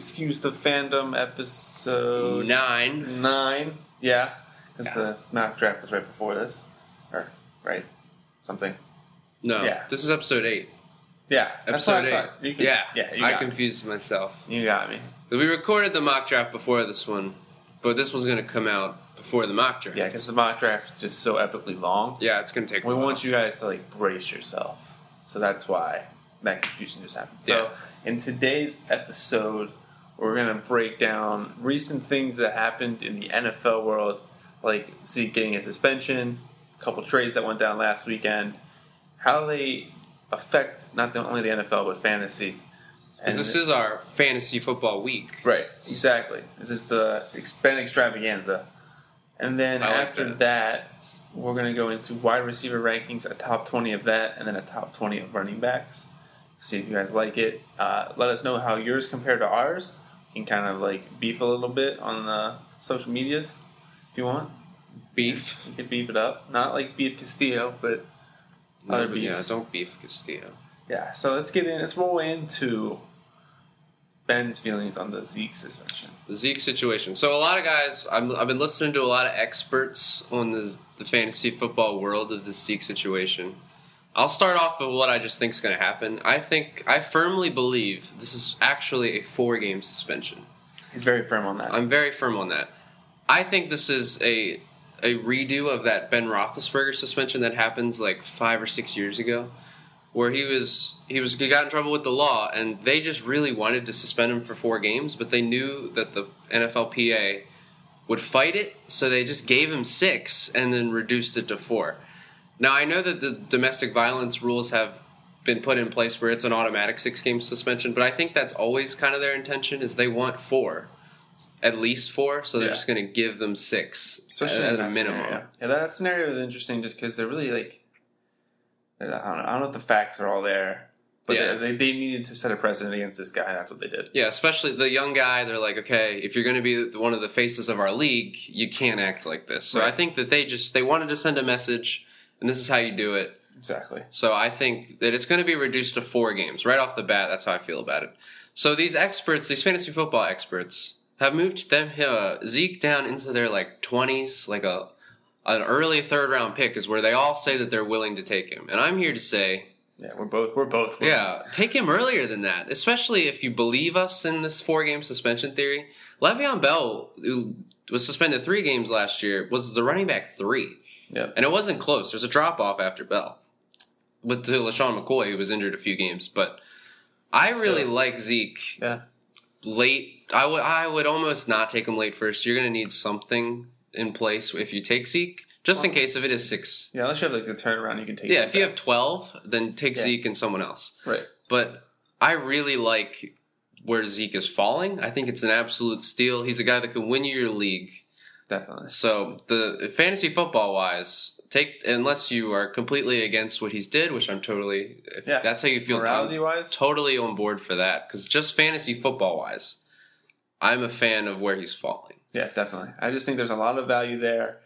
excuse the fandom episode Nine. nine. Yeah, because Yeah. the mock draft was right before this, or right something. No, Yeah. this is episode eight. Yeah, Episode eight. Could- yeah, yeah, I got, me. confused myself. you got me. We recorded the mock draft before this one, but this one's going to come out before the mock draft. Yeah, because the mock draft is just so epically long. Yeah, it's going to take. We a while. want you guys to like brace yourself. So that's why that confusion just happened. So in today's episode, we're gonna break down recent things that happened in the NFL world, like Zeke getting a suspension, a couple trades that went down last weekend, how they affect not only the NFL but fantasy. Because this is our fantasy football week. Right, exactly. This is the Ben extravaganza. And then like after that. that, we're going to go into wide receiver rankings, a top 20 of that, and then a top 20 of running backs. See if you guys like it. Uh, let us know how yours compare to ours. Can kind of like beef a little bit on the social medias if you want. Beef. You can beef it up. Not like Beef Castillo, but Other No, yeah, don't beef Castillo. yeah. So let's get in. Let's roll into Ben's feelings on the Zeke suspension. The Zeke situation. So a lot of guys, I'm, I've been listening to a lot of experts on the, the fantasy football world of the Zeke situation. I'll start off with what I just think is going to happen. I think I firmly believe this is actually a four game suspension. He's very firm on that. I'm very firm on that. I think this is a a redo of that Ben Roethlisberger suspension that happens like five or six years ago, where he was he was he got in trouble with the law, and they just really wanted to suspend him for four games, but they knew that the NFLPA would fight it, so they just gave him six and then reduced it to four. Now I know that the domestic violence rules have been put in place where it's an automatic six game suspension, but I think that's always kind of their intention is they want four, at least four, so they're Yeah. just going to give them six Especially at, at a minimum. Scenario. Yeah, that scenario is interesting just because they're really like, I don't, know, I don't know if the facts are all there, but Yeah. they, they, they needed to set a precedent against this guy. and That's what they did. Yeah, especially the young guy. They're like, okay, if you're going to be one of the faces of our league, you can't act like this. So I think that they just they wanted to send a message, and this is how you do it. Exactly. So I think that it's going to be reduced to four games right off the bat. That's how I feel about it. So these experts, these fantasy football experts, have moved them uh, Zeke down into their like twenties, like a an early third round pick is where they all say that they're willing to take him, and I'm here to say Yeah, we're both we're both. yeah, take him earlier than that, especially if you believe us in this four game suspension theory. Le'Veon Bell, who was suspended three games last year, was the running back three. Yep. And it wasn't close. There's a drop off after Bell with to LeSean McCoy, who was injured a few games. But I really So- like Zeke Yeah. late. I would I would almost not take him late first. You're going to need something in place if you take Zeke, just in case if it is six. Yeah, unless you have like the turnaround, you can take. Yeah, if you have 12, then take Yeah. Zeke and someone else right? but I really like where Zeke is falling. I think it's an absolute steal. He's a guy that can win you your league. Definitely. So the fantasy football wise, take unless you are completely against what he's did, which I'm totally. If Yeah. that's how you feel. Morality I'm wise, totally on board for that because just fantasy football wise, I'm a fan of where he's falling. yeah, definitely. I just think there's a lot of value there.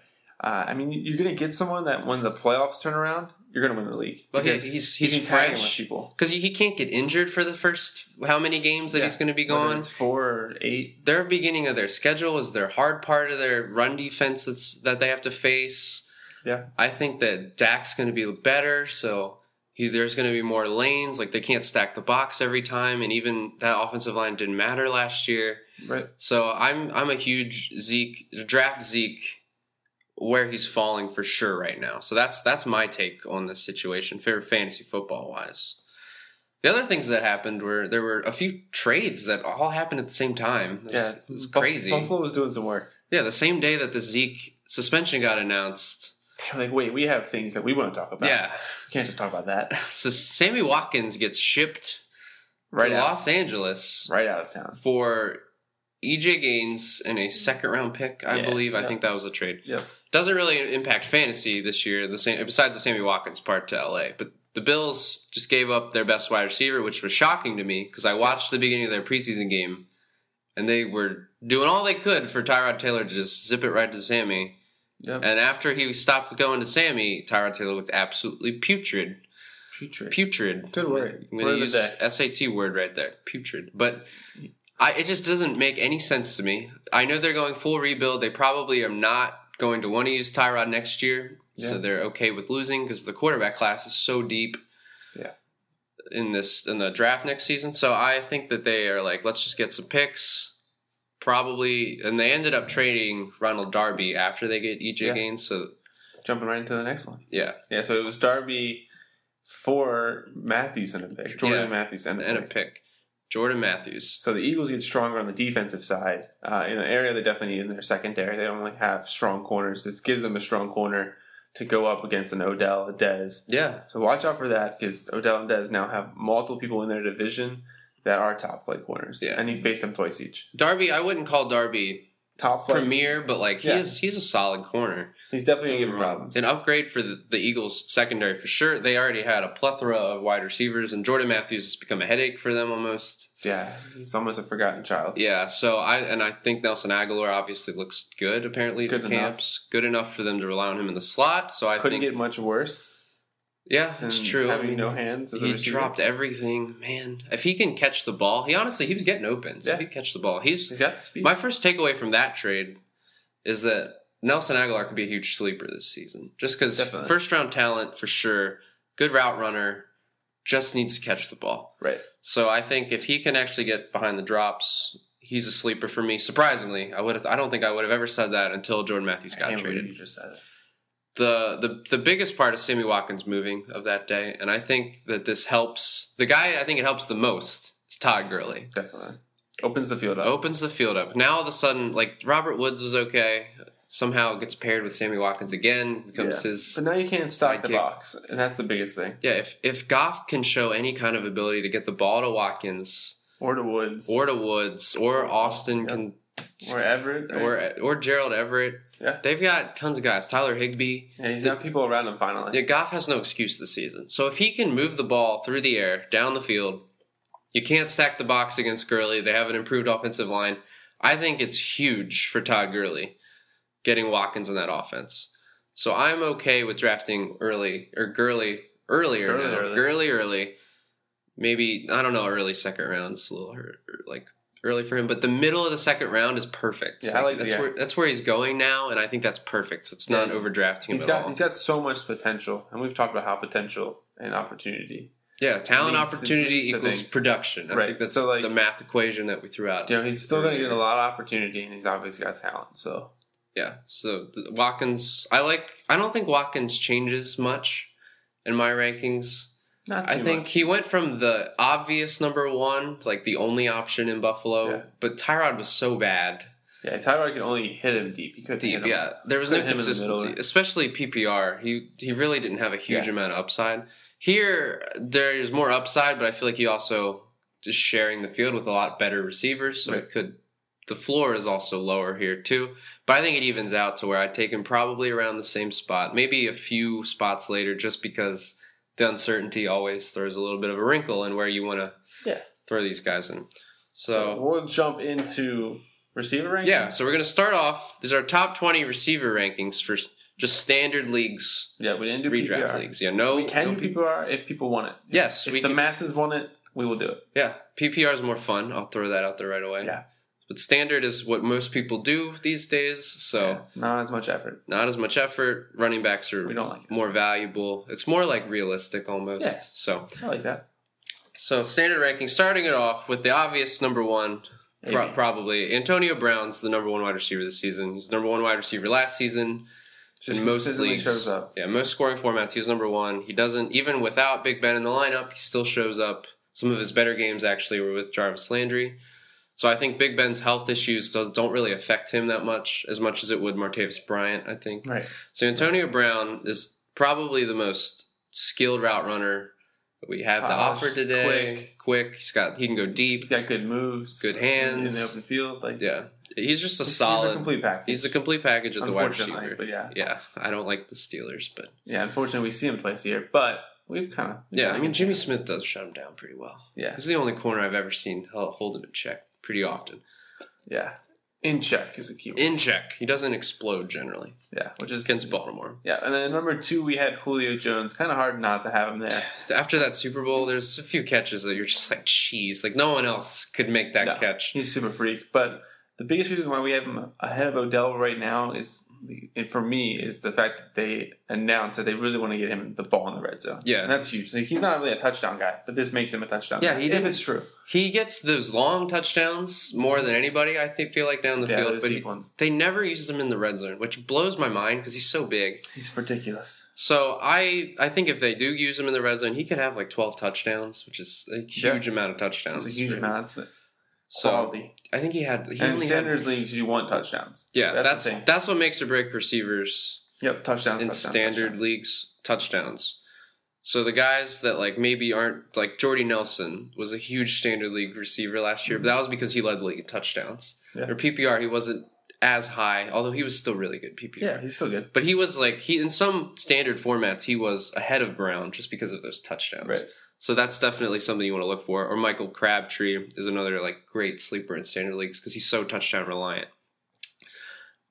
Uh, I mean, you're going to get someone that when the playoffs turn around, you're going to win the league. Because he's you he's can tag with people. because he, can't get injured for the first how many games that Yeah. he's going to be gone. it's four or eight. their beginning of their schedule is their hard part of their run defense that's, that they have to face. Yeah. I think that Dak's going to be better, so he, there's going to be more lanes. Like they can't stack the box every time, and even that offensive line didn't matter last year. Right. So I'm I'm a huge Zeke draft Zeke where he's falling for sure right now. So that's that's my take on this situation for fantasy football wise. The other things that happened were there were a few trades that all happened at the same time. It was, Yeah, it was crazy. Buffalo was doing some work. Yeah, the same day that the Zeke suspension got announced. They're like, wait, we have things that we want to talk about. Yeah, we can't just talk about that. so Sammy Watkins gets shipped Right to out, Los Angeles right out of town. for EJ Gaines and a second round pick, I Yeah, believe. I think that was a trade. Yep. Doesn't really impact fantasy this year. The same besides the Sammy Watkins part to LA, but the Bills just gave up their best wide receiver, which was shocking to me because I watched the beginning of their preseason game, and they were doing all they could for Tyrod Taylor to just zip it right to Sammy. Yep. And after he stopped going to Sammy, Tyrod Taylor looked absolutely putrid. Putrid. Putrid. Good word. I'm going to use SAT word right there. Putrid. But I, it just doesn't make any sense to me. I know they're going full rebuild. They probably are not going to want to use Tyrod next year, Yeah. so they're okay with losing because the quarterback class is so deep. Yeah. In this in the draft next season, so I think that they are like, let's just get some picks, probably, and they ended up trading Ronald Darby after they get EJ Yeah. Gaines. So Jumping right into the next one. yeah, Yeah, so it was Darby for Matthews and a pick. Jordan Yeah. Matthews and a and a pick. Jordan Matthews. So the Eagles get stronger on the defensive side uh, in an area they definitely need in their secondary. They don't really have strong corners. This gives them a strong corner to go up against an Odell, a Dez. Yeah, So watch out for that because Odell and Dez now have multiple people in their division that are top flight corners. Yeah. And you face them twice each. Darby. I wouldn't call Darby Top flight. premier, but like he Yeah. is, he's a solid corner. He's definitely going to give me wrong. Um, problems. An upgrade for the, the Eagles secondary for sure. They already had a plethora of wide receivers, and Jordan Matthews has become a headache for them almost. yeah, he's almost a forgotten child. Yeah, so I and I think Nelson Agholor obviously looks good apparently Good for enough. camps. Good enough for them to rely on him in the slot. So I Couldn't think get much worse. Yeah, that's true. I Having mean, no hands. He receiver. dropped everything, man. If he can catch the ball, he honestly he was getting open. So Yeah. if he catch the ball, he's He's got the speed. My first takeaway from that trade is that Nelson Agholor could be a huge sleeper this season. Just because first round talent for sure, good route runner, just needs to catch the ball. right. So I think if he can actually get behind the drops, he's a sleeper for me. Surprisingly, I would I don't think I would have ever said that until Jordan Matthews I got traded. You just said it. The, the the biggest part of Sammy Watkins moving of that day, and I think that this helps the guy I think it helps the most is Todd Gurley. Definitely. Opens the field up. opens the field up. Now all of a sudden, like Robert Woods was okay. Somehow gets paired with Sammy Watkins again, becomes Yeah. his. But now you can't stock the box, and that's the biggest thing. Yeah, if if Goff can show any kind of ability to get the ball to Watkins Or to Woods, or to Woods or Austin Yep. can or Everett, right? or or Gerald Everett, Yeah. they've got tons of guys. Tyler Higbee. yeah, he's got people around him finally. Yeah, Goff has no excuse this season. So if he can move the ball through the air, down the field, you can't stack the box against Gurley. They have an improved offensive line. I think it's huge for Todd Gurley getting Watkins in that offense. So I'm okay with drafting early or Gurley earlier Gurley now. early. Gurley early. Maybe I don't know, early second round. It's a little hurt, like early for him, but the middle of the second round is perfect. Yeah, I like- that's yeah. where that's where he's going now, and I think that's perfect. It's not Yeah. overdrafting him He's at got all. he's got so much potential, and we've talked about how potential and opportunity. Yeah, talent opportunity to equals production. I Right, think that's so, like- the math equation that we threw out. You know, he's still going to get a lot of opportunity, and he's obviously got talent. So Yeah. So the, Watkins, I like. I don't think Watkins changes much in my rankings. Not I think much. he went from the obvious number one to like the only option in Buffalo, Yeah. but Tyrod was so bad Yeah, Tyrod could only hit him deep. He couldn't hit deep. Yeah, there was no hit him in the middle. consistency, especially PPR. He he really didn't have a huge Yeah. amount of upside. Here, there's more upside, but I feel like he also just sharing the field with a lot better receivers, so Right. it could. The floor is also lower here too, but I think it evens out to where I'd take him probably around the same spot, maybe a few spots later, just because the uncertainty always throws a little bit of a wrinkle in where you want to Yeah. throw these guys in. So, So, we'll jump into receiver rankings. yeah, so we're gonna start off. These are top twenty receiver rankings for just standard leagues, yeah, we didn't do redraft PPR. leagues. Yeah, no, We can no do PPR if people want it. Yes, if we the can- masses want it, we will do it. Yeah, PPR is more fun. I'll throw that out there right away. Yeah. But standard is what most people do these days, so Yeah, not as much effort. not as much effort. Running backs are We don't like it. more valuable. It's more like realistic almost. Yeah. So, I like that. so standard ranking. Starting it off with the obvious number one, pro- probably Antonio Brown's the number one wide receiver this season. He's the number one wide receiver last season. Just in most leagues, shows up. yeah, most scoring formats, he was number one. He doesn't even without Big Ben in the lineup, he still shows up. Some of his better games actually were with Jarvis Landry. So I think Big Ben's health issues does, don't really affect him that much, as much as it would Martavis Bryant. I think. Right. So Antonio Brown is probably the most skilled route runner that we have to ah, offer today. quick. quick. He's got he can go deep. He's got good moves. Good hands. in the open field. Like Yeah, he's just a he's, solid. He's a complete package. He's a complete package at the wide receiver. but yeah, Yeah, I don't like the Steelers, but yeah. Unfortunately, we see him twice a year, but we've kind of yeah, I mean Jimmy Smith does shut him down pretty well. Yeah, He's the only corner I've ever seen hold him in check pretty often. yeah. In check is a key word. In check. He doesn't explode generally yeah, which is against Baltimore. Yeah, and then number two we had Julio Jones. Kind of hard not to have him there. After that Super Bowl, there's a few catches that you're just like, jeez, like no one else could make that No. catch. He's super freak. But the biggest reason why we have him ahead of Odell right now is, and for me, is the fact that they announced that they really want to get him the ball in the red zone. Yeah. and that's huge. Like, he's not really a touchdown guy, but this makes him a touchdown. Yeah, guy, he if did- it's true. He gets those long touchdowns more than anybody. I think feel like down the Yeah, field, those but deep he, ones. they never use him in the red zone, which blows my mind because he's so big. He's ridiculous. So I I think if they do use him in the red zone, he could have like 12 touchdowns, which is a huge amount of touchdowns. It's a huge amount. So quality. I think he had. He and in only had, leagues, you want touchdowns. yeah, that's, that's that's, what makes or break receivers Yep, touchdowns. in touchdowns, standard touchdowns. leagues touchdowns. So the guys that like maybe aren't like Jordy Nelson was a huge standard league receiver last year, but that was because he led the league in touchdowns. Yeah. Or PPR, he wasn't as high, although he was still really good PPR. Yeah, he's still good. But he was like he in some standard formats he was ahead of Brown just because of those touchdowns. Right. So that's definitely something you want to look for. Or Michael Crabtree is another like great sleeper in standard leagues because he's so touchdown reliant.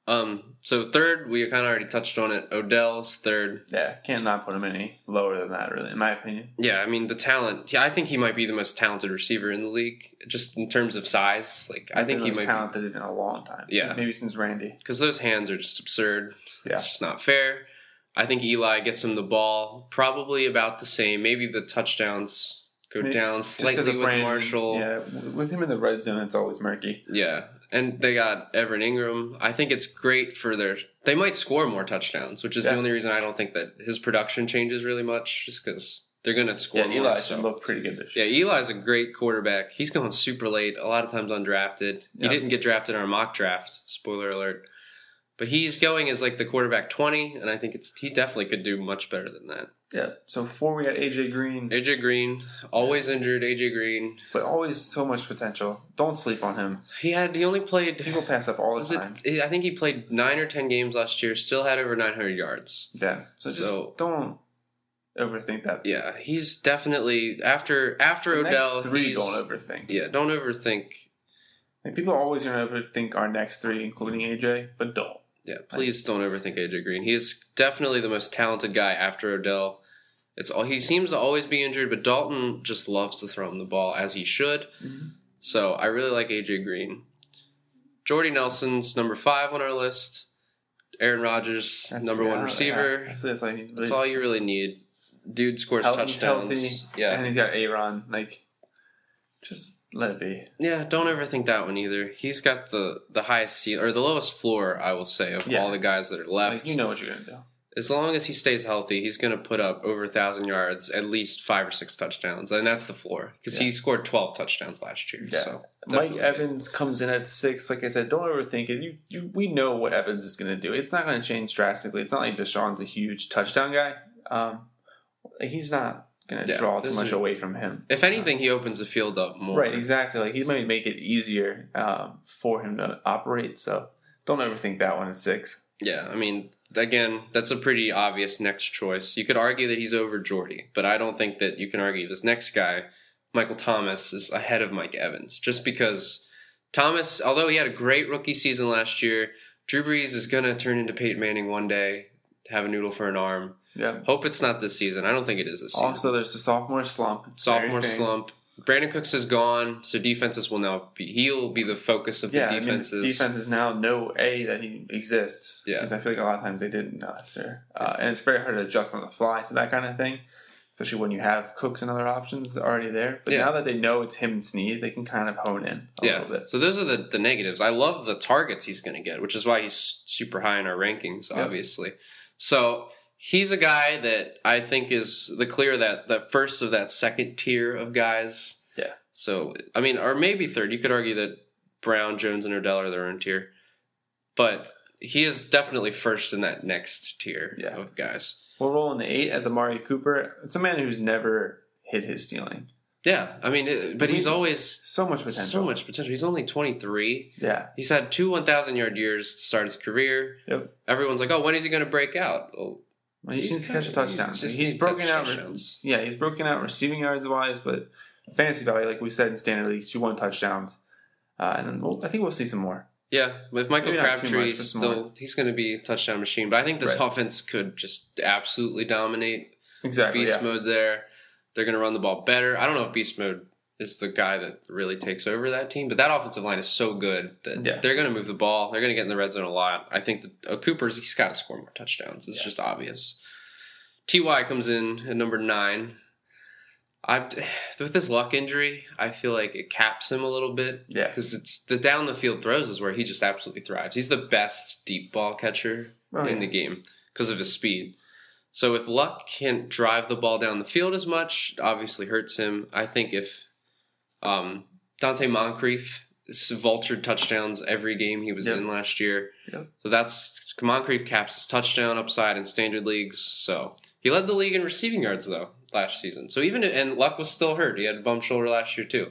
Um. So third, we kind of already touched on it. Odell's third. Yeah, can't not put him any lower than that, really, in my opinion. Yeah, I mean the talent. Yeah, I think he might be the most talented receiver in the league, just in terms of size. Like I think the he most might talented in a long time. Yeah. maybe since Randy. because those hands are just absurd. Yeah. It's just not fair. I think Eli gets him the ball probably about the same. Maybe the touchdowns go Maybe- down slightly with Brandon, Marshall. Yeah, with him in the red zone, it's always murky. Yeah. And they got Evan Engram. I think it's great for their. They might score more touchdowns, which is the only reason I don't think that his production changes really much, just because they're going to score Yeah, more. Eli so. should look pretty good this year. Yeah. Eli's a great quarterback. He's going super late, a lot of times undrafted. He didn't get drafted in our mock draft, spoiler alert. But he's going as like the quarterback 20, and I think it's he definitely could do much better than that. Yeah. So four, we got AJ Green, AJ Green, always injured AJ Green. but always so much potential. Don't sleep on him. He had he only played People pass up all the was it time. I think he played 9 or 10 games last year, still had over 900 yards. Yeah. So just don't overthink that. Yeah, he's definitely after after The Odell, three, he's, don't overthink. Yeah, don't overthink. Like, people are always to overthink our next three, including AJ, but don't. Yeah, please don't overthink AJ Green. He's definitely the most talented guy after Odell. It's all he seems to always be injured, but Dalton just loves to throw him the ball as he should. Mhm. So I really like AJ Green. Jordy Nelson's number five on our list. Aaron Rodgers, That's- number one receiver. yeah. That's, like, That's all you really need. Dude scores touchdowns. healthy, Yeah, and he's got Aaron. Like, just let it be. yeah. Don't ever think that one either. He's got the the highest ceiling or the lowest floor, I will say, of Yeah. all the guys that are left. Like, you know what you're going to do. as long as he stays healthy, he's going to put up over a thousand yards, at least five or six touchdowns, and that's the floor because he scored twelve touchdowns last year. Yeah. So Mike. Evans comes in at six. Like I said, don't overthink it. You, you, we know what Evans is going to do. It's not going to change drastically. It's not like DeSean's a huge touchdown guy. Um, he's not going to Yeah, draw too much is- away from him. If anything, he opens the field up more. Right, exactly. Like he might make it easier um, for him to operate. So don't overthink that one at six. Yeah, I mean, again, that's a pretty obvious next choice. You could argue that he's over Jordy, but I don't think that you can argue this next guy, Michael Thomas, is ahead of Mike Evans, just because Thomas, although he had a great rookie season last year, Drew Brees is going to turn into Peyton Manning one day, have a noodle for an arm. Yeah. Hope it's not this season. I don't think it is this season. Also, there's the sophomore slump. It's Sophomore slump. Brandin Cooks is gone, so defenses will now be. He'll be the focus of the Yeah, I mean, defenses. defenses now know a that he exists. Yeah. because I feel like a lot of times they didn't last year, uh, and it's very hard to adjust on the fly to that kind of thing, especially when you have Cooks and other options already there. But Yeah. now that they know it's him and Snead, they can kind of hone in a yeah. little bit. So those are the, the negatives. I love the targets he's going to get, which is why he's super high in our rankings, Yep. So he's a guy that I think is the clear that the first of that second tier of guys. Yeah. So I mean, or maybe third. You could argue that Brown, Jones, and Odell are their own tier, but he is definitely first in that next tier Yeah. of guys. We're rolling the eight as Amari Cooper. It's a man who's never hit his ceiling. Yeah, I mean, it- but he's always So much potential. so much potential. He's only twenty three. Yeah. He's had two 1,000 yard years to start his career. Yep. Everyone's like, oh, when is he going to break out? Oh, Well, he he's needs to catch a touchdown. he's He's, broken out. touchdowns. Yeah, he's broken out receiving yards wise, but fantasy value, like we said in standard leagues, you want touchdowns, uh, and then we'll, I think we'll see some more. Yeah, with Michael Maybe not too Crabtree, still more. he's going to be a touchdown machine. But I think this Right. offense could just absolutely dominate. Exactly. Beast yeah. mode there. They're going to run the ball better. I don't know if beast mode is the guy that really takes over that team, but that offensive line is so good that Yeah. they're going to move the ball. They're going to get in the red zone a lot. I think that uh, Cooper's he's got to score more touchdowns. It's Yeah. just obvious. Ty comes in at number nine. I with this luck injury, I feel like it caps him a little bit Yeah. because it's the down the field throws is where he just absolutely thrives. He's the best deep ball catcher Oh, in yeah. the game because of his speed. So if Luck can't drive the ball down the field as much, obviously hurts him. I think if um, Donte Moncrief vultured touchdowns every game he was Yep. in last year, Yep. so that's Moncrief caps his touchdown upside in standard leagues. So he led the league in receiving yards though last season. So even and Luck was still hurt. He had a bum shoulder last year too.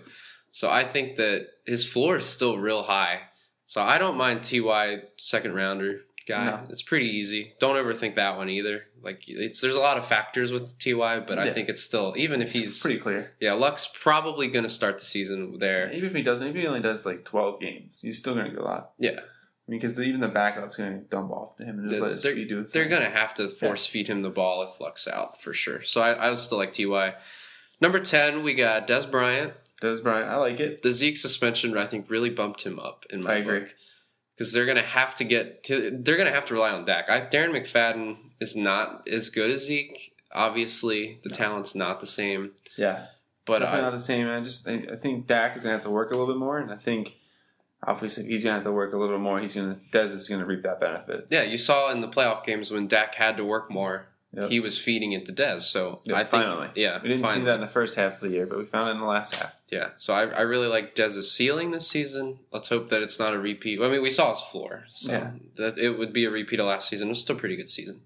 So I think that his floor is still real high. So I don't mind Ty second rounder guy. No. It's pretty easy. Don't overthink that one either. Like it's there's a lot of factors with Ty, but I think it's still even if he's pretty clear. yeah, Luck's probably going to start the season there. Even if he doesn't, if he only does like twelve games, he's still going to get a lot. Yeah, I mean, because even the backup's going to dump off to him and just They're- let his they're- speed do they're going to have to force feed him the ball if Luck's out for sure. So I, I still like Ty. Number ten, we got Dez Bryant. Dez Bryant, I like it. The Zeke suspension, I think, really bumped him up in my I agree. book because they're going to have to get to, they're going to have to rely on Dak. I, Darren McFadden is not as good as Zeke. Obviously, the No. talent's not the same, Yeah, but definitely I, not the same. I just I, I think Dak is going to have to work a little bit more, and I think obviously if he's going to have to work a little bit more, he's going to Dez is going to reap that benefit. yeah, you saw in the playoff games when Dak had to work more, Yep. he was feeding it to Dez. So Yeah, I think, finally. yeah, We didn't see that in the first half of the year, but we found it in the last half. Yeah, so I, I really like Dez's ceiling this season. Let's hope that it's not a repeat. I mean, we saw his floor, so Yeah. that it would be a repeat of last season. It was still a pretty good season.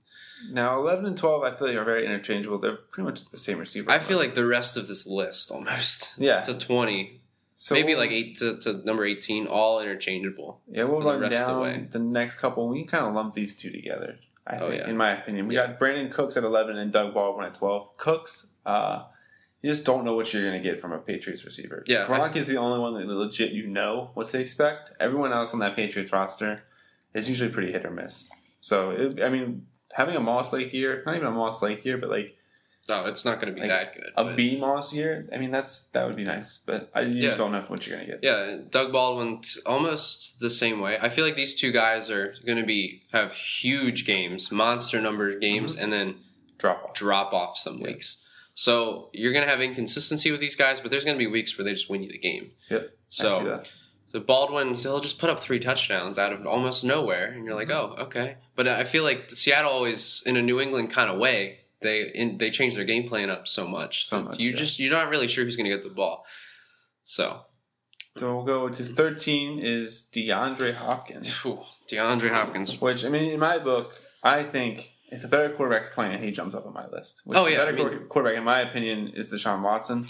Now, 11 and 12, I feel like are very interchangeable. They're pretty much the same receiver. I feel like the rest of this list almost Yeah. to twenty, so maybe like eight to, to number eighteen, all interchangeable. Yeah, we'll the run rest the down way. the, next couple. We can kind of lump these two together. I Oh, think, yeah. in my opinion, we Yeah. got Brandin Cooks at 11 and Doug Baldwin at 12. Cooks, uh, you just don't know what you're going to get from a Patriots receiver. Yeah, Gronk is the only one that legit you know what to expect. Everyone else on that Patriots roster is usually pretty hit or miss. So, it, I mean, having a Moss Lake year, not even a Moss Lake year, but like No, it's not going to be Like, that good. a but- B Moss year, I mean, that's that would be nice. But I, you Yeah. just don't know what you're going to get. Yeah, Doug Baldwin almost the same way. I feel like these two guys are going to be have huge games, monster number games, Mm-hmm. and then Drop off. drop off some Yeah. weeks. So you're going to have inconsistency with these guys, but there's going to be weeks where they just win you the game. Yep. So so Baldwin he'll just put up three touchdowns out of almost nowhere, and you're like, Mm-hmm. oh, okay. But I feel like Seattle always in a New England kind of way. They in, they change their game plan up so much. So that much, you yeah. just you're not really sure who's going to get the ball. So So we'll go to 13 is DeAndre Hopkins. DeAndre Hopkins. Which, I mean, in my book, I think if the better quarterback's playing, he jumps up on my list. Which Oh, the yeah, better I mean- quarterback, in my opinion, is Deshaun Watson.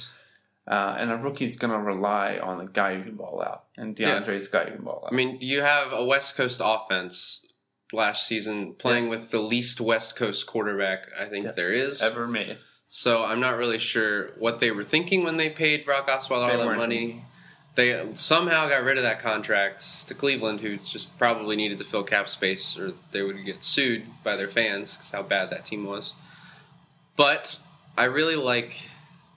Uh, and a rookie's going to rely on the guy who can ball out. And Yeah. DeAndre's the guy who can ball out. I mean, you have a West Coast offense last season playing with the least West Coast quarterback I think Yeah. there is. Ever made. So I'm not really sure what they were thinking when they paid Brock Osweiler all that money. They somehow got rid of that contract to Cleveland, who just probably needed to fill cap space, or they would get sued by their fans because how bad that team was. But I really like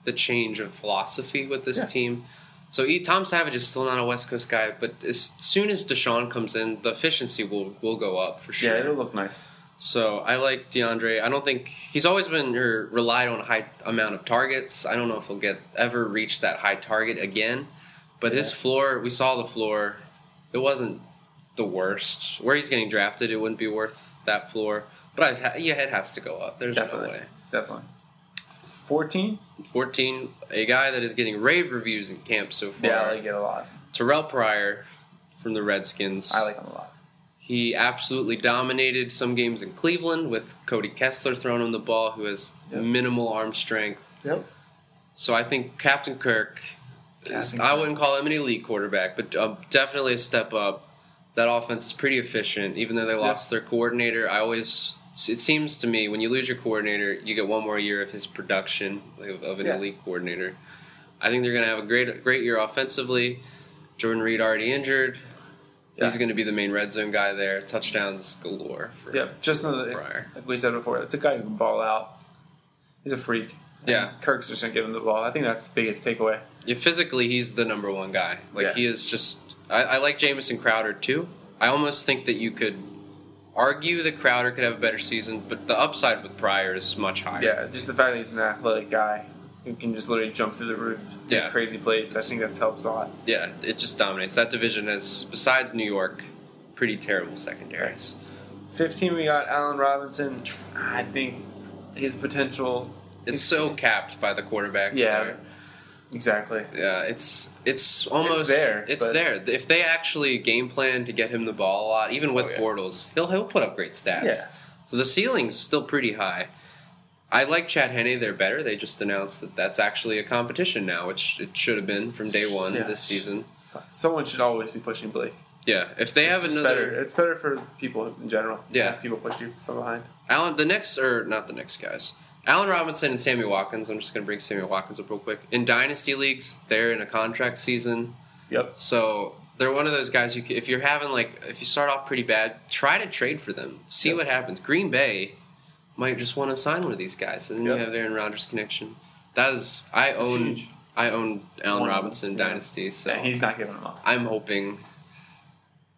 the change of philosophy with this Yeah. team. So Tom Savage is still not a West Coast guy, but as soon as Deshaun comes in, the efficiency will will go up for sure. Yeah, it'll look nice. So I like DeAndre. I don't think he's always been or relied on a high amount of targets. I don't know if he'll get ever reach that high target again. But his floor, we saw the floor. It wasn't the worst. Where he's getting drafted, it wouldn't be worth that floor. But I, yeah, it has to go up. There's Definitely. no way. Definitely. 14? 14, a guy that is getting rave reviews in camp so far. Yeah, I like it a lot. Terrelle Pryor from the Redskins. I like him a lot. He absolutely dominated some games in Cleveland with Cody Kessler throwing him the ball, who has Yep. minimal arm strength. Yep. So I think Captain Kirk, is, Captain I wouldn't call him an elite quarterback, but uh, definitely a step up. That offense is pretty efficient, even though they lost their coordinator. I always, it seems to me, when you lose your coordinator, you get one more year of his production of, of an Yeah. elite coordinator. I think they're going to have a great, great year offensively. Jordan Reed already injured. He's going to be the main red zone guy there. Touchdowns galore for Yep, just another, Pryor. like we said before, it's a guy who can ball out. He's a freak. Yeah. And Kirk's just gonna give him the ball. I think that's the biggest takeaway. Yeah, physically, he's the number one guy. Like Yeah. he is just. I, I like Jamison Crowder too. I almost think that you could argue that Crowder could have a better season, but the upside with Pryor is much higher. Yeah, just the fact that he's an athletic guy who can just literally jump through the roof, Yeah. crazy plays. I think that helps a lot. Yeah, it just dominates. That division has, besides New York, pretty terrible secondaries. 15, we got Allen Robinson. I think his potential. It's so capped by the quarterbacks. Yeah, there. Exactly. Yeah, it's it's almost there, It's but- there. If they actually game plan to get him the ball a lot, even with Oh, yeah. Bortles, he'll he'll put up great stats. Yeah. So the ceiling's still pretty high. I like Chad Henne. They're better. They just announced that that's actually a competition now, which it should have been from day one Yeah. this season. Someone should always be pushing Blake. Yeah, if they have It's another better. It's better for people in general. Yeah. People push you from behind. Allen, the next or not the next guys, Allen Robinson and Sammy Watkins. I'm just going to bring Sammy Watkins up real quick. In dynasty leagues, they're in a contract season. Yep. So they're one of those guys. You if you're having like if you start off pretty bad, try to trade for them. See Yep. what happens. Green Bay might just want to sign one of these guys, and then Yep. you have Aaron Rodgers connection. That is, I That's own huge. I own Allen One Robinson yeah. dynasty, so And he's not giving them up. I'm hoping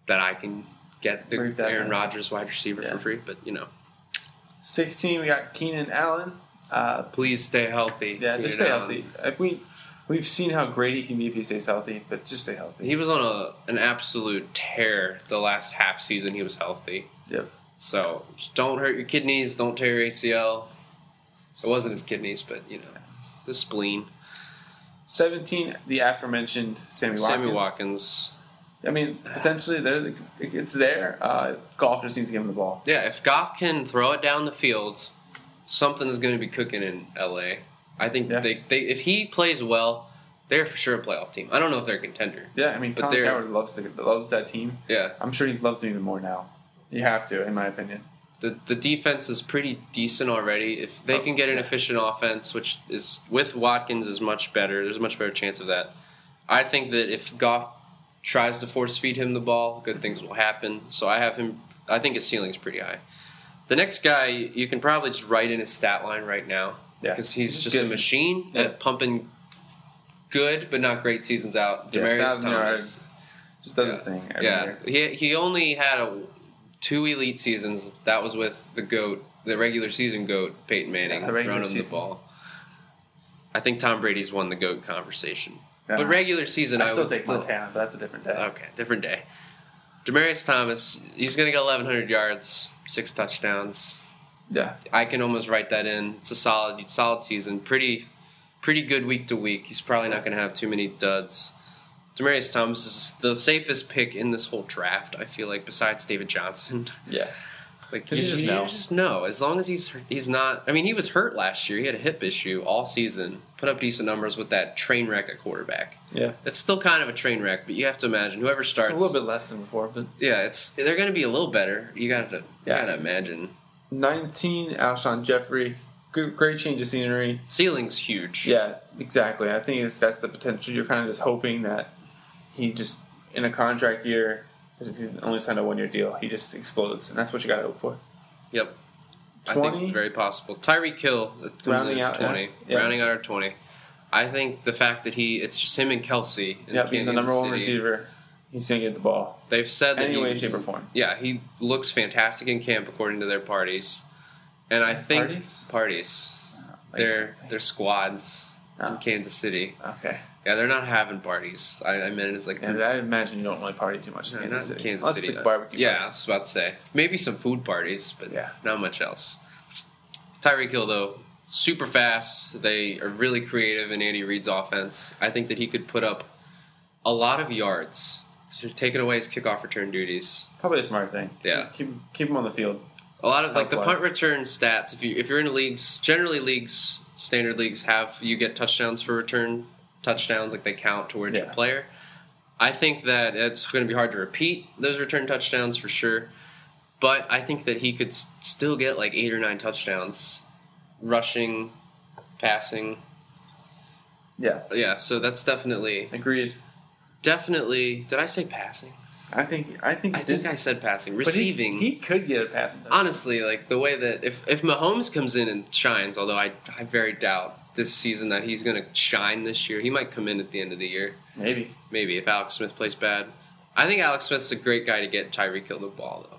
that I can get the Aaron. Rodgers wide receiver Yeah. for free. But you know, 16, we got Keenan Allen. Uh, please stay healthy. yeah, just stay Allen. healthy. Uh, we, we've seen how great he can be if he stays healthy, but just stay healthy. He was on a an absolute tear the last half season. He was healthy. Yep. So just don't hurt your kidneys. Don't tear your ACL. It wasn't his kidneys, but you know, the spleen. 17, the aforementioned Sammy Watkins. Sammy Watkins. I mean, potentially there, it's there. Uh, Goff just needs to give him the ball. Yeah, if Goff can throw it down the field, something is going to be cooking in LA. I think Yeah. they, they if he plays well, they're for sure a playoff team. I don't know if they're a contender. Yeah, I mean, But Colin they're- Cowherd loves the, loves that team. Yeah, I'm sure he loves them even more now. You have to, in my opinion. the the defense is pretty decent already. If they Oh, can get an efficient offense, which is with Watkins is much better. There's a much better chance of that. I think that if Goff tries to force feed him the ball, good things will happen. So I have him. I think his ceiling's pretty high. The next guy you can probably just write in his stat line right now Yeah. because he's Just just a machine Yeah. at pumping good but not great seasons out. Yeah, Demaryius 1,000 Thomas. yards, just does his thing. Yeah, year. he he only had a two elite seasons. That was with the goat, the regular season goat, Peyton Manning, Yeah, throwing him the ball. I think Tom Brady's won the goat conversation, Yeah. but uh-huh. regular season, I I, still take still, Montana, but that's a different day. Okay, different day. Demaryius Thomas, he's going to get 1,100 yards, six touchdowns. Yeah, I can almost write that in. It's a solid, solid season. Pretty, pretty good week to week. He's probably not going to have too many duds. Demaryius Thomas is the safest pick in this whole draft. I feel like, besides David Johnson. yeah. Like you you just, just you know. just know as long as he's he's not. I mean, he was hurt last year. He had a hip issue all season. Put up decent numbers with that train wreck at quarterback. Yeah. It's still kind of a train wreck, but you have to imagine whoever It's starts a little bit less than before, but Yeah, it's they're going to be a little better. You got to Yeah. you got to imagine 19, Alshon Jeffery. Good, great change of scenery. ceiling's huge. Yeah, exactly. I think that's the potential. You're kind of just hoping that he just, in a contract year, because he's only signed a one year deal, he just explodes. And that's what you got to hope for. Yep. I 20? think very possible. Tyreek Hill uh, Rounding out, twenty. Yeah. Rounding out our twenty. I think the fact that he it's just him and Kelce. in Yep, he's the Kansas number one City. receiver. He's going to get the ball. They've said that In Any he, way, shape, or form. Yeah, he looks fantastic in camp according to their parties, and I think Parties? parties. Like- Their their squads in Oh. Kansas City. Okay. Yeah, they're not having parties. I, I meant it as like And I imagine you don't really party too much in No, Kansas City. Kansas City. it's like uh, barbecue. Yeah, I was about to say maybe some food parties, but Yeah. not much else. Tyreek Hill though, super fast. They are really creative in Andy Reid's offense. I think that he could put up a lot of yards. So taking away his kickoff return duties. Probably a smart thing. Yeah. Keep, keep him on the field. A lot of like the punt return stats. If you if you're in leagues, generally leagues, standard leagues have you get touchdowns for return touchdowns, like they count towards your player. I think that it's going to be hard to repeat those return touchdowns for sure, but I think that he could still get like eight or nine touchdowns, rushing, passing. Yeah. Yeah, so that's definitely Agreed. definitely. Did I say passing? I think I think I think I said passing. but he- Receiving. He, could get a passing. honestly, like the way that if if Mahomes comes in and shines, although I I very doubt this season that he's going to shine this year. He might come in at the end of the year, maybe. maybe if Alex Smith plays bad. I think Alex Smith's a great guy to get Tyreek Hill the ball though.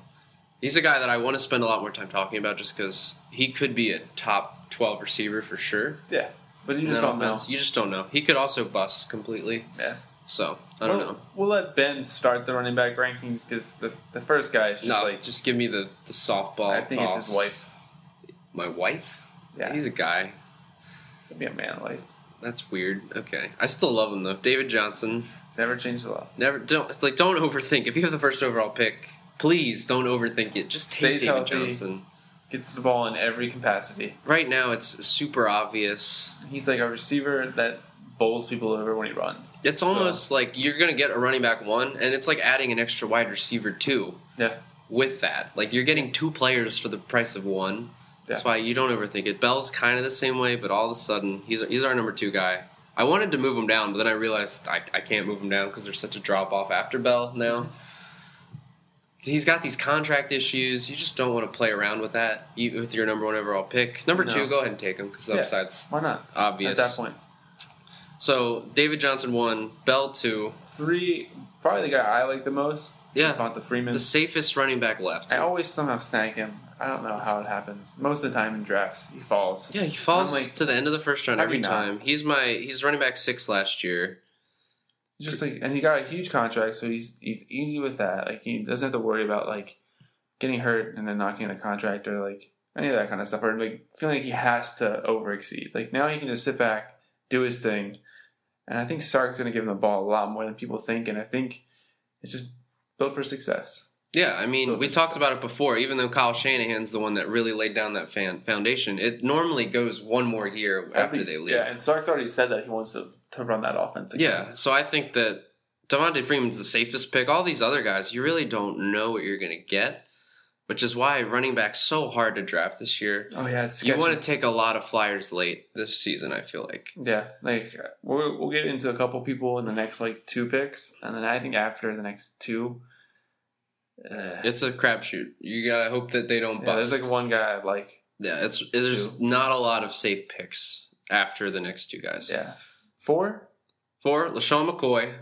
He's a guy that I want to spend a lot more time talking about just because he could be a top twelve receiver for sure. Yeah, but you just don't know. You just don't know. He could also bust completely. Yeah. So I don't we'll, know. We'll let Ben start the running back rankings because the the first guy is just no, like just give me the the softball. I think toss. it's his wife. My wife. Yeah, He's a guy. Could be a man life. That's weird. Okay, I still love him though. David Johnson. Never change the love. Never don't. It's like don't overthink. If you have the first overall pick, please don't overthink it. Just take Stays David healthy. Johnson. Gets the ball in every capacity. Right now, it's super obvious. He's like a receiver that bowls people over when he runs. It's So, almost like you're gonna get a running back one, and it's like adding an extra wide receiver two yeah. with that. Like you're getting two players for the price of one. That's why you don't overthink it. Bell's kind of the same way, but all of a sudden he's he's our number two guy. I wanted to move him down, but then I realized I, I can't move him down because there's such a drop off after Bell now. He's got these contract issues. You just don't want to play around with that you, with your number one overall pick. Number No. two, go ahead and take him because the Yeah. upside's Why not? obvious. At that point, So David Johnson one, Bell two, three probably the guy I like the most. Yeah. Devonta Freeman. the safest running back left. I always somehow snag him. I don't know how it happens. Most of the time in drafts, he falls. Yeah, he falls to the end of the first round every not. time. He's my he's running back six last year. Just like, and he got a huge contract, so he's he's easy with that. Like he doesn't have to worry about like getting hurt and then knocking a contract or like any of that kind of stuff, or like feeling like he has to overexceed. Like now he can just sit back, do his thing, and I think Sark's going to give him the ball a lot more than people think, and I think it's just built for success. Yeah, I mean, we talked about it before. Even though Kyle Shanahan's the one that really laid down that fan foundation, it normally goes one more year after least- they leave. yeah, and Sark's already said that he wants to, to run that offense. Again. Yeah, so I think that Devonta Freeman's the safest pick. All these other guys, you really don't know what you're going to get, which is why running back's so hard to draft this year. Oh yeah, it's You want to take a lot of flyers late this season. I feel like. Yeah, like we'll we'll get into a couple people in the next like two picks, and then I think after the next two, uh, It's a crapshoot. You gotta hope that they don't yeah, bust. there's like one guy I like. yeah, it's there's not a lot of safe picks after the next two guys. Yeah, four, four. LeSean McCoy,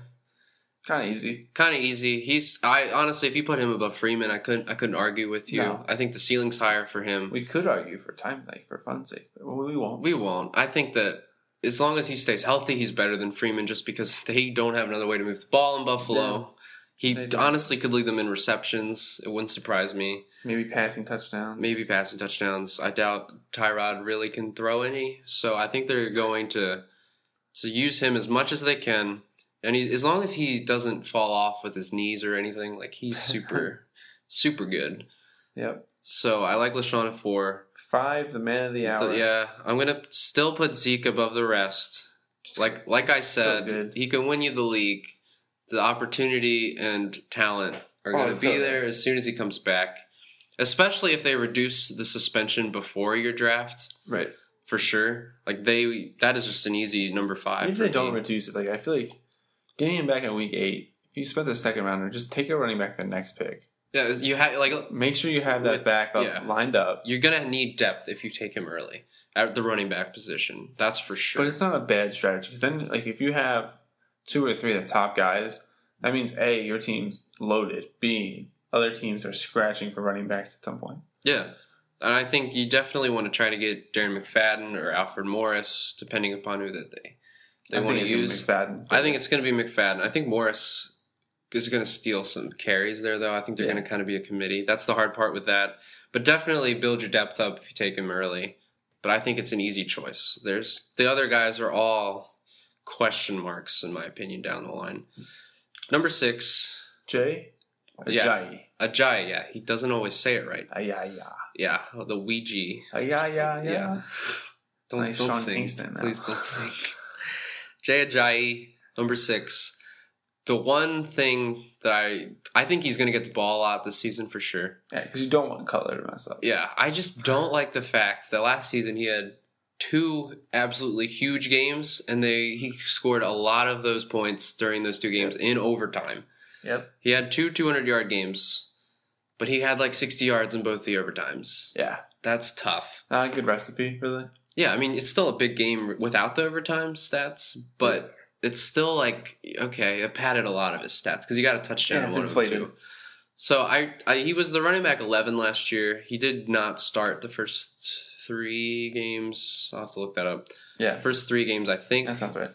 kind of easy. kind of easy. He's I honestly, if you put him above Freeman, I couldn't I couldn't argue with you. No. I think the ceiling's higher for him. We could argue for time, like for fun's sake, but we won't. We won't. I think that as long as he stays healthy, he's better than Freeman just because they don't have another way to move the ball in Buffalo. He don't. honestly could lead them in receptions. It wouldn't surprise me. Maybe passing touchdowns. Maybe passing touchdowns. I doubt Tyrod really can throw any. So I think they're going to to use him as much as they can. And he, as long as he doesn't fall off with his knees or anything, like he's super, super good. Yep. So I like LeSean at four. Five, the man of the hour. But yeah, I'm gonna still put Zeke above the rest. Like like I said, good. he can win you the league. The opportunity and talent are Oh, going to be so there as soon as he comes back. Especially if they reduce the suspension before your draft, right. for sure. Like they, that is just an easy number five. If they don't reduce it, like I feel like getting him back in week eight. If you spent the second rounder, just take a running back the next pick. yeah, you have like Make sure you have that With- backup yeah. lined up. you're gonna need depth if you take him early at the running back position. That's for sure. But it's not a bad strategy because then, like, if you have two or three of the top guys, that means a your team's loaded. B other teams are scratching for running backs at some point. Yeah. And I think you definitely want to try to get Darren McFadden or Alfred Morris, depending upon who that they they I want to use. McFadden. I think it's going to be McFadden. I think Morris is going to steal some carries there, though. I think they're Yeah. going to kind of be a committee. That's the hard part with that. But definitely build your depth up if you take him early. But I think it's an easy choice. There's the other guys are all question marks in my opinion down the line. Number six, Jay. Yeah. Ajayi. Ajayi. Yeah, he doesn't always say it right. Ayaya. Yeah, the Ouija. Ayaya. Yeah. Yeah. Don't, like don't sing. Kingston now. Please don't sing. Jay Ajayi, number six. The one thing that I I think he's going to get the ball out this season for sure. Yeah, because you don't want Cutler to mess up. Yeah, I just don't like the fact that last season he had two absolutely huge games, and they he scored a lot of those points during those two games in overtime. Yep. He had two 200 yard games, but he had like 60 yards in both the overtimes. Yeah. That's tough. Not a good recipe, really. Yeah, I mean, it's still a big game without the overtime stats, but it's still like, okay, it padded a lot of his stats because he got a touchdown. Yeah, it's one of them, inflated. too. So I, I, he was the running back 11 last year. He did not start the first three games. I'll have to look that up. Yeah. First three games, I think, That sounds right.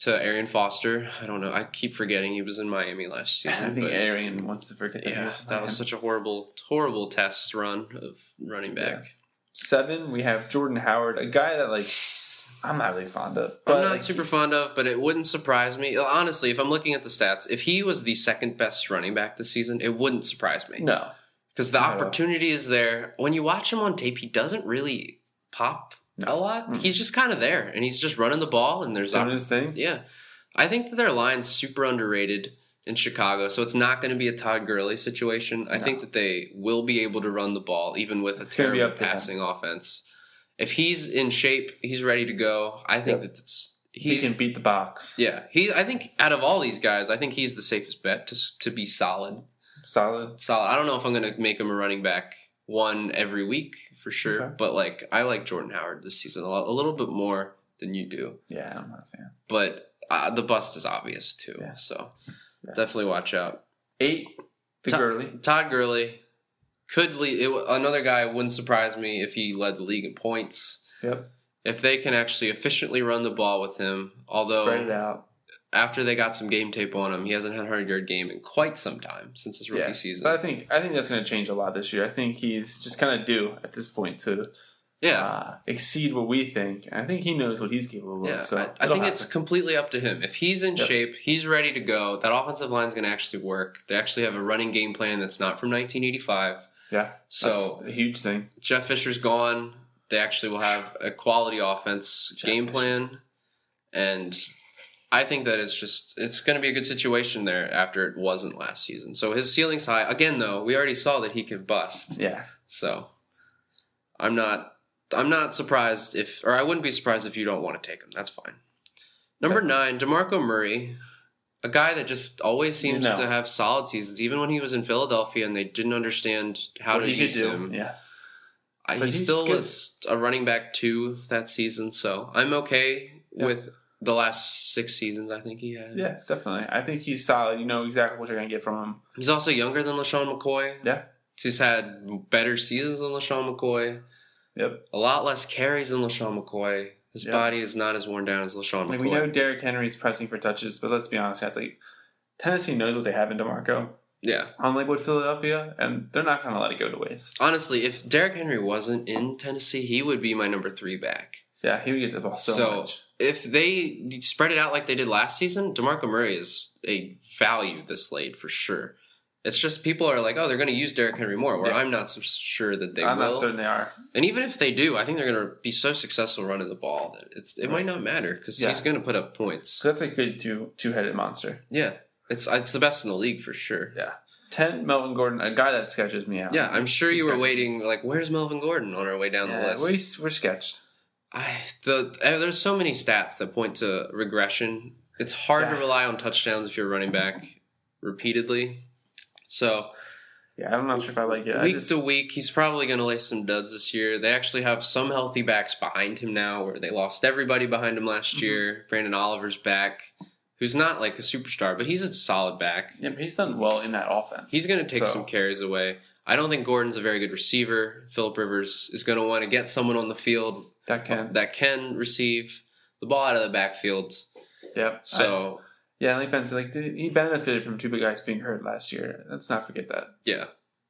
to Arian Foster. I don't know. I keep forgetting he was in Miami last season. I think but Arian wants to forget that. yeah, was that was such a horrible, horrible test run of running back. Seven, we have Jordan Howard, a guy that like I'm not really fond of. But I'm not like, super fond of, but it wouldn't surprise me. Honestly, if I'm looking at the stats, if he was the second best running back this season, it wouldn't surprise me. No. Because the opportunity is there. When you watch him on tape, he doesn't really pop No. a lot. Mm. He's just kind of there, and he's just running the ball, and there's opp- his thing. yeah. I think that their line's super underrated in Chicago, so it's not going to be a Todd Gurley situation. I think that they will be able to run the ball even with It's a terrible passing offense. If he's in shape, he's ready to go. I think Yep. that it's He can beat the box. yeah. He I think out of all these guys, I think he's the safest bet to to be solid. Solid. Solid. I don't know if I'm going to make him a running back one every week for sure, Okay. but like I like Jordan Howard this season a, lot, a little bit more than you do. Yeah, I'm not a fan. But uh, the bust is obvious too, Yeah. so Yeah. definitely watch out. Eight, Top- Gurley. Todd Gurley could lead. It, another guy wouldn't surprise me if he led the league in points. Yep. If they can actually efficiently run the ball with him, although Spread it out. After they got some game tape on him, he hasn't had a hundred yard game in quite some time since his rookie Yeah. season. But I think I think that's going to change a lot this year. I think he's just kind of due at this point to yeah, uh, exceed what we think. And I think he knows what he's capable yeah. of. So I, I think it's completely up to him. If he's in Yep. shape, he's ready to go. That offensive line's going to actually work. They actually have a running game plan that's not from 1985. yeah. So a huge thing. Jeff Fisher's gone. They actually will have a quality offense Jeff game Fisher. plan, and I think that it's just it's going to be a good situation there after it wasn't last season. So his ceiling's high. Again, though, we already saw that he could bust. Yeah. So I'm not I'm not surprised if or I wouldn't be surprised if you don't want to take him. That's fine. Number nine, Demarco Murray, a guy that just always seems to have solid seasons, even when he was in Philadelphia and they didn't understand how what to use do. him. Yeah. I, he still was a running back two that season, so I'm okay Yeah. with the last six seasons. I think he had. Yeah, definitely. I think he's solid. You know exactly what you're going to get from him. He's also younger than LeSean McCoy. Yeah. He's had better seasons than LeSean McCoy. Yep. A lot less carries than LeSean McCoy. His Yep. body is not as worn down as LeSean Like McCoy. we know Derrick Henry's pressing for touches, but let's be honest, guys. Like Tennessee knows what they have in Demarco, yeah. unlike what Philadelphia, and they're not going to let it go to waste. Honestly, if Derrick Henry wasn't in Tennessee, he would be my number three back. Yeah, he would get the ball so, So- much. If they spread it out like they did last season, DeMarco Murray is a value this late for sure. It's just people are like, oh, they're going to use Derrick Henry more. Where Yeah. I'm not so sure that they I'm will. not certain they are. And even if they do, I think they're going to be so successful running the ball that it's it might not matter because Yeah. he's going to put up points. So that's a good two two headed monster. Yeah, it's it's the best in the league for sure. Yeah. Ten, Melvin Gordon, a guy that sketches me out. Yeah, I'm sure He you were waiting. Like, where's Melvin Gordon on our way down Yeah, the list? we, we're sketched. I the uh, there's so many stats that point to regression. It's hard to rely on touchdowns if you're running back repeatedly. So Yeah, I'm not sure if I like it. Week just, to week, he's probably going to lay some duds this year. They actually have some healthy backs behind him now, where they lost everybody behind him last Mhm. year. Branden Oliver's back, who's not like a superstar, but he's a solid back. yeah, but he's done well in that offense. He's going to take So, some carries away. I don't think Gordon's a very good receiver. Philip Rivers is going to want to get someone on the field that can. that can receive the ball out of the backfield. Yep. So I- yeah, like Ben said, like he benefited from two big guys being hurt last year. Let's not forget that. yeah,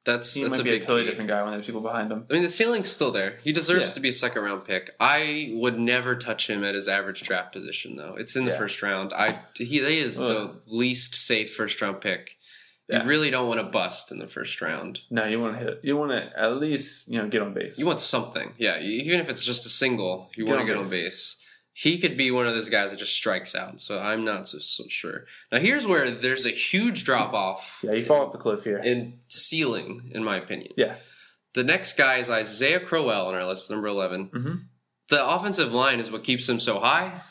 that's He that's might a be a totally key. different guy when there's people behind him. I mean, the ceiling's still there. He deserves Yeah. to be a second round pick. I would never touch him at his average draft position, though. It's in the Yeah. first round. I he, he is Ugh. the least safe first round pick. Yeah. You really don't want to bust in the first round. No, you want to hit. You want to at least you know get on base. You want something, yeah. Even if it's just a single, you Get want to get base. on base. He could be one of those guys that just strikes out. So I'm not so, so sure. Now here's where there's a huge drop off yeah, you fall off the cliff here. in ceiling, in my opinion. Yeah. The next guy is Isaiah Crowell on our list, number 11. Mm-hmm. The offensive line is what keeps him so high.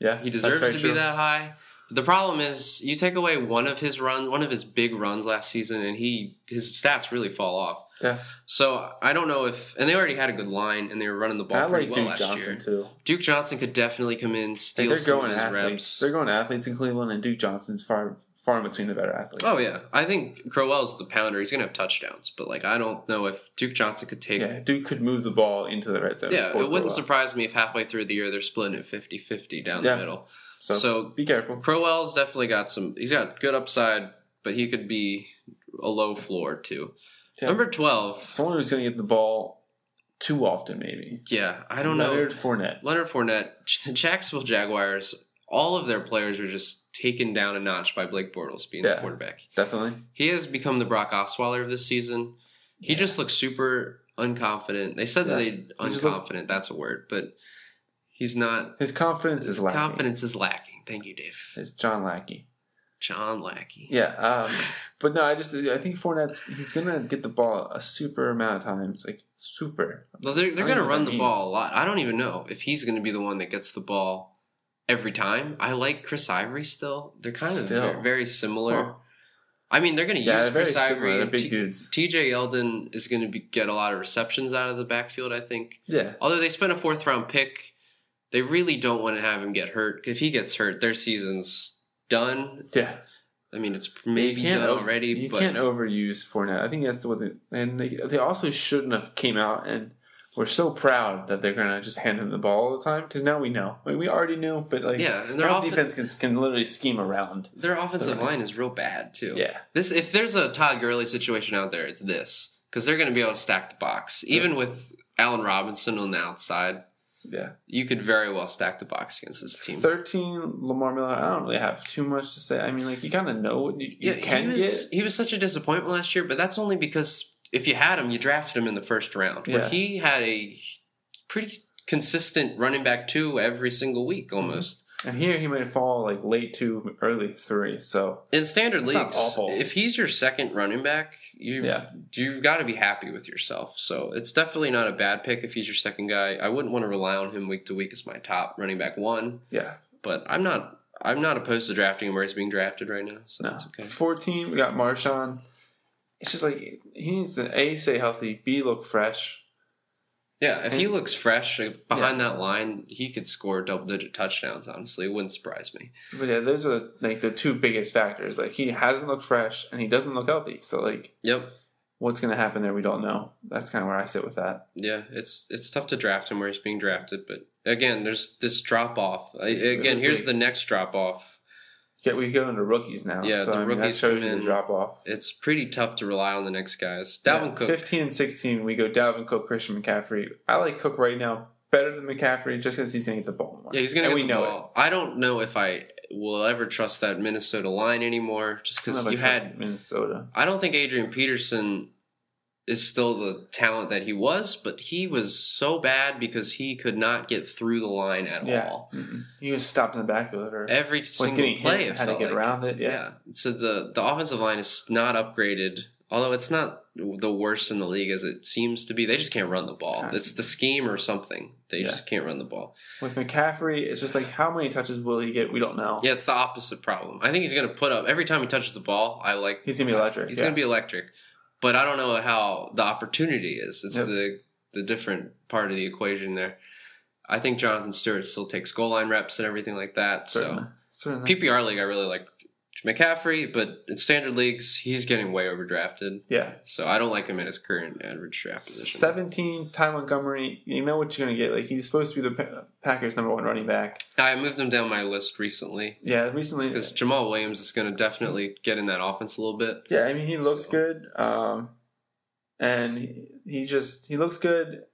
Yeah, He deserves to true. be that high. The problem is you take away one of his run, one of his big runs last season, and he his stats really fall off. Yeah. So I don't know if, and they already had a good line, and they were running the ball I pretty like well Duke last Johnson year. too. Duke Johnson could definitely come in, steal they're some going of his athletes. reps. They're going athletes in Cleveland, and Duke Johnson's far far in between the better athletes. Oh yeah, I think Crowell's the pounder. He's gonna have touchdowns, but like I don't know if Duke Johnson could take. yeah, Duke could move the ball into the red zone. Yeah, it wouldn't Crowell. surprise me if halfway through the year they're splitting it 50-50 down Yeah. the middle. So, So be careful. Crowell's definitely got some. He's got good upside, but he could be a low floor too. Yeah. Number twelve. Someone who's going to get the ball too often, maybe. Yeah, I don't Leonard know. Leonard Fournette. Leonard Fournette, the Jacksonville Jaguars. All of their players are just taken down a notch by Blake Bortles being Yeah. the quarterback. Definitely. He has become the Brock Osweiler of this season. He Yeah. just looks super unconfident. They said that they He just looks- unconfident. That's a word, but he's not. His confidence His is lacking. confidence is lacking. Thank you, Dave. It's John Lackey. John Lackey. Yeah, um, but no, I just I think Fournette's he's gonna get the ball a super amount of times, like super. Well, they're, they're going to run the ball a lot. I don't even know if he's going to be the one that gets the ball every time. I like Chris Ivory still. They're kind of Still. very, very similar. Huh. I mean, they're going to Yeah, use Chris. Ivory. They're big T- dudes. TJ Yeldon is going to be, get a lot of receptions out of the backfield, I think. Yeah, Although they spent a fourth round pick, they really don't want to have him get hurt. If he gets hurt, their season's done. yeah. I mean, it's maybe done already, You but can't overuse Fournette. I think that's the what they and they they also shouldn't have came out and were so proud that they're gonna just hand him the ball all the time because now we know. I mean, we already knew, but like yeah, and their, offen- defense can, can literally scheme around. their offensive line is real bad too. Yeah, This if there's a Todd Gurley situation out there, it's this because they're going to be able to stack the box. Even with Allen Robinson on the outside, yeah. you could very well stack the box against this team. Thirteen, Lamar Miller. I don't really have too much to say. I mean, like you kind of know what you, you yeah, can he was get. he was such a disappointment last year, but that's only because if you had him, you drafted him in the first round. Where Yeah. he had a pretty consistent running back two every single week Mm-hmm. And here he might fall like late two, early three. So In standard leagues, if he's your second running back, you've Yeah. you've got to be happy with yourself. So it's definitely not a bad pick if he's your second guy. I wouldn't want to rely on him week to week as my top running back one, yeah, but I'm not I'm not opposed to drafting him where he's being drafted right now. So no. that's okay. Fourteen, we got Marshawn. It's just like he needs to a stay healthy, b look fresh. Yeah, if he looks fresh behind that line, he could score double digit touchdowns. Honestly, it wouldn't surprise me. But yeah, those are like the two biggest factors. Like he hasn't looked fresh and he doesn't look healthy. So like, Yep. what's going to happen there? We don't know. That's kind of where I sit with that. Yeah, it's it's tough to draft him where he's being drafted, but again, there's this drop off. Again, here's big. the next drop off. Yeah, we go into rookies now. Yeah, so, the I mean, rookies shows you in. the drop off. It's pretty tough to rely on the next guys. Dalvin Yeah, Cook. 15 and 16, we go Dalvin Cook, Christian McCaffrey. I like Cook right now better than McCaffrey just because he's going to get the ball more. Yeah, he's gonna get we the know ball. I don't know if I will ever trust that Minnesota line anymore, just because you if I trust had. Minnesota. I don't think Adrian Peterson is still the talent that he was, but he was so bad because he could not get through the line at Yeah. all. Mm-mm. He was stopped in the backfield or Every single play, hit, it had to get like. around it. Yeah. Yeah. So the the offensive line is not upgraded, although it's not the worst in the league as it seems to be. They just can't run the ball. It's the scheme or something. They Yeah. just can't run the ball. With McCaffrey, it's just like how many touches will he get? We don't know. Yeah, it's the opposite problem. I think he's going to put up every time he touches the ball. I like He's gonna be electric. He's going to be electric, but I don't know how the opportunity is. It's Yep. the the different part of the equation there. I think Jonathan Stewart still takes goal line reps and everything like that. certainly. So certainly. PPR league, I really like McCaffrey, but in standard leagues, he's getting way overdrafted. yeah. So I don't like him at his current average draft position. 17, Ty Montgomery, you know what you're going to get. Like, he's supposed to be the Packers' number one running back. I moved him down my list recently Yeah, recently. because Jamaal Williams is going to definitely get in that offense a little bit. Yeah, I mean, he looks So- good. Um, and he, he just, he looks good.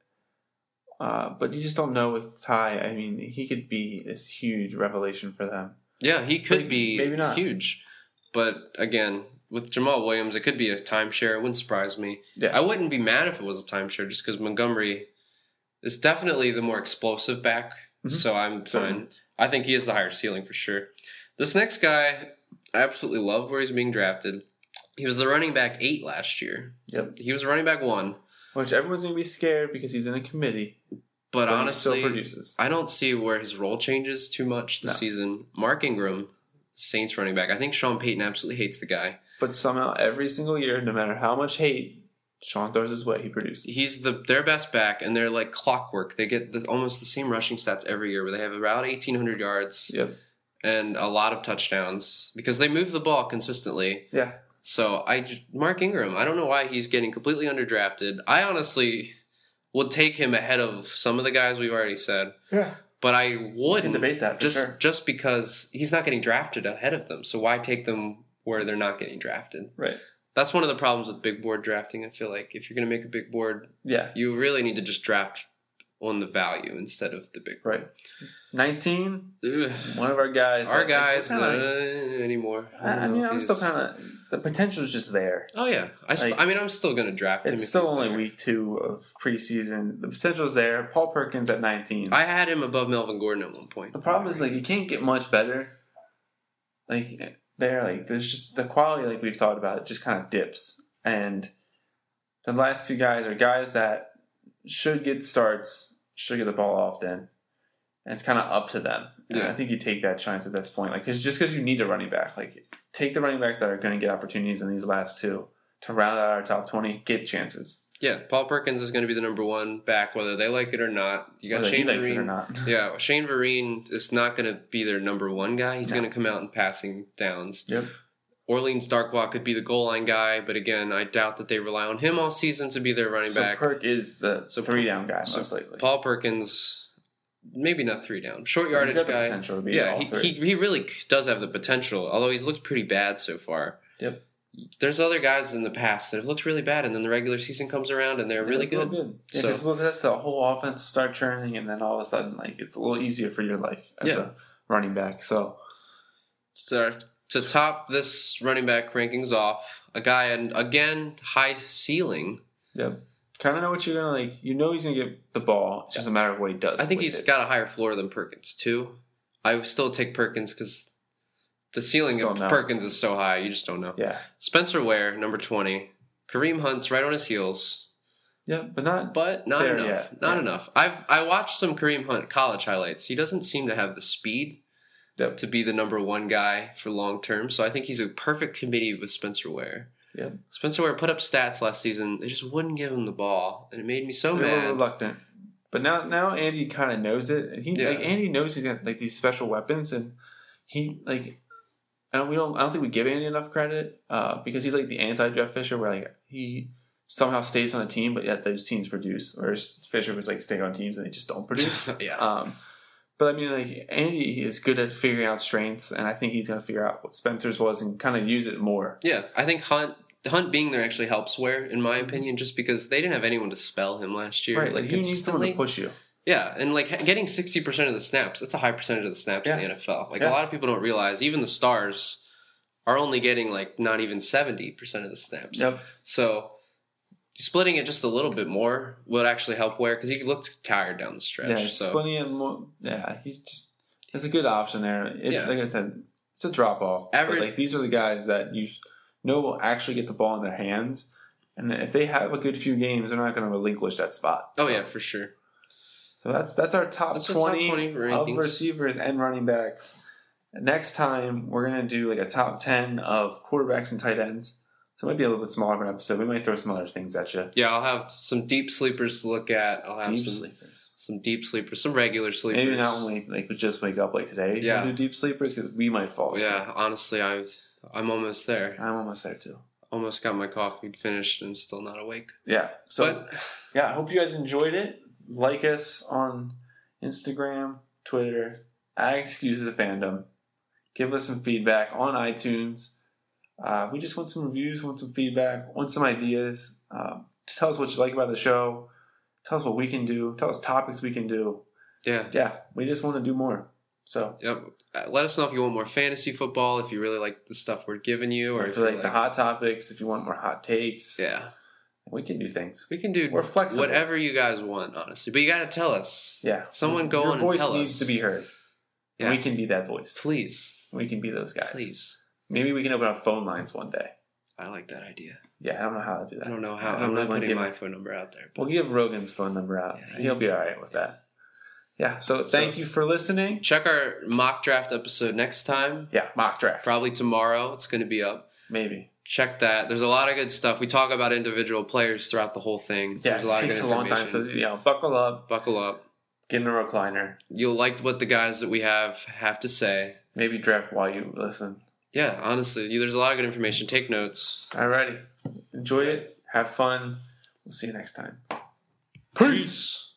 Uh, but you just don't know with Ty. I mean, he could be this huge revelation for them. Yeah, he could Maybe- be maybe not. huge. But again, with Jamaal Williams, it could be a timeshare. It wouldn't surprise me. Yeah. I wouldn't be mad if it was a timeshare just because Montgomery is definitely the more explosive back. Mhm. So I'm fine. I think he has the higher ceiling for sure. This next guy, I absolutely love where he's being drafted. He was the running back eight last year. Yep. He was running back one. Which everyone's going to be scared because he's in a committee. But, But, honestly, he still produces. I don't see where his role changes too much this No. season. Mark Ingram, Saints running back. I think Sean Payton absolutely hates the guy. But somehow, every single year, no matter how much hate Sean throws his way, he produces. He's the their best back, and they're like clockwork. They get the, almost the same rushing stats every year, where they have about eighteen hundred yards Yep. and a lot of touchdowns because they move the ball consistently. Yeah. So I Mark Ingram, I don't know why he's getting completely underdrafted. I honestly would take him ahead of some of the guys we've already said, Yeah. but I wouldn't debate that for just sure. just because he's not getting drafted ahead of them. So why take them where they're not getting drafted? Right. That's one of the problems with big board drafting. I feel like if you're going to make a big board, Yeah. you really need to just draft on the value instead of the big. Right. 19, Ugh. one of our guys. Our like, guys uh, anymore. I, I mean, I'm he's- still kind of. The potential's just there. Oh yeah, I. St- like- I mean, I'm still going to draft him. It's still only there. week two of preseason. The potential's there. Paul Perkins at 19. I had him above Melvin Gordon at one point. the problem is like you can't get much better. Like there, like there's just the quality, like we've talked about, it just kind of dips. And the last two guys are guys that should get starts, should get the ball often, and it's kind of up to them. And Yeah. I think you take that chance at this point, like cause just because you need a running back, like take the running backs that are going to get opportunities in these last two to round out our top twenty, get chances. Yeah, Paul Perkins is going to be the number one back, whether they like it or not. You got whether he Shane it or Vereen. not. Yeah, Shane Vereen is not going to be their number one guy. He's No. going to come out in passing downs. Yep. Orleans Darkwa could be the goal line guy, but again, I doubt that they rely on him all season to be their running back. So back. Perk is the So three down guy so most likely. Paul Perkins, maybe not three down, short yardage the guy. potential to be Yeah, he, he he really does have the potential. Although he's looked pretty bad so far. Yep. There's other guys in the past that have looked really bad, and then the regular season comes around and they're really Real good. Yeah, So- 'cause, well, that's the whole offense will start churning, and then all of a sudden, like it's a little easier for your life as Yeah. a running back. So So to top this running back rankings off, a guy and again high ceiling. Yep. Kind of know what you're gonna like. You know he's gonna get the ball. It's just a matter of what he does. I think he's it. got a higher floor than Perkins too. I would still take Perkins because the ceiling of no. Perkins is so high. You just don't know. Yeah. Spencer Ware, number twenty. Kareem Hunt's right on his heels, Yeah, but not. but not enough. yet, Not yeah. enough. I've I watched some Kareem Hunt college highlights. He doesn't seem to have the speed Yep. to be the number one guy for long term. So I think he's a perfect committee with Spencer Ware. Yep. Spencer Ware put up stats last season. They just wouldn't give him the ball, and it made me so they were mad. reluctant. But now, now Andy kind of knows it. And he Yeah. like Andy knows he's got like these special weapons, and he like. I don't. We don't. I don't think we give Andy enough credit uh, because he's like the anti Jeff Fisher, where like he somehow stays on a team, but yet those teams produce. Whereas Fisher was like staying on teams and they just don't produce. yeah. Um, but I mean, like Andy is good at figuring out strengths, and I think he's going to figure out what Spencer's was and kind of use it more. Yeah, I think Hunt Hunt being there actually helps Ware, in my mm-hmm. opinion, just because they didn't have anyone to spell him last year. right, like he needs someone consistently. to push you. Yeah, and like getting sixty percent of the snaps, that's a high percentage of the snaps in the NFL. Like Yeah. a lot of people don't realize, even the stars are only getting like not even seventy percent of the snaps. Yep. So splitting it just a little bit more would actually help Ware because he looked tired down the stretch. Yeah, so plenty of more. Yeah, he just it's a good option there. It's Yeah. like I said, it's a drop off. But like these are the guys that you know will actually get the ball in their hands, and if they have a good few games, they're not going to relinquish that spot. oh So- yeah, for sure. So that's that's our top That's our top 20, 20 of receivers and running backs. Next time we're gonna do like a top ten of quarterbacks and tight ends. So it might be a little bit smaller of an episode. We might throw some other things at you. Yeah, I'll have some deep sleepers to look at. I'll have Deep some sleepers. some deep sleepers, some regular sleepers. Maybe not only like we just wake up like today. Yeah. We'll do deep sleepers because we might fall. asleep. Yeah, honestly, I I'm almost there. I'm almost there too. Almost got my coffee finished and still not awake. Yeah. So but yeah, I hope you guys enjoyed it. Like us on Instagram, Twitter, at Excuses of Fandom. Give us some feedback on iTunes. Uh, we just want some reviews, want some feedback, want some ideas. Um, tell us what you like about the show. Tell us what we can do. Tell us topics we can do. yeah, Yeah, we just want to do more. So, yep. Uh, Let us know if you want more fantasy football, if you really like the stuff we're giving you, or if if you you like the hot topics, if you want more hot takes, Yeah, we can do things. we can do We're flexible. whatever you guys want, honestly. But you got to tell us. Yeah. Someone go Your on and voice needs to be heard. Yeah. We can be that voice. Please, We can be those guys. please. Maybe we can open up phone lines one day. I like that idea. Yeah, I don't know how to do that. I don't know how. I I'm not putting give- my phone number out there. But We'll give Rogan's phone number out. Yeah. He'll be all right with that. yeah. So thank So- you for listening. Check our mock draft episode next time. Yeah, mock draft. Probably tomorrow. It's going to be up. Maybe. Check that. There's a lot of good stuff. We talk about individual players throughout the whole thing. So Yeah, there's a lot takes of a long time. So you know, buckle up, Buckle up. get in a recliner, You'll like what the guys that we have have to say. maybe draft while you listen. Yeah, honestly, there's a lot of good information. Take notes. Alrighty, enjoy it, have fun. We'll see you next time. Peace.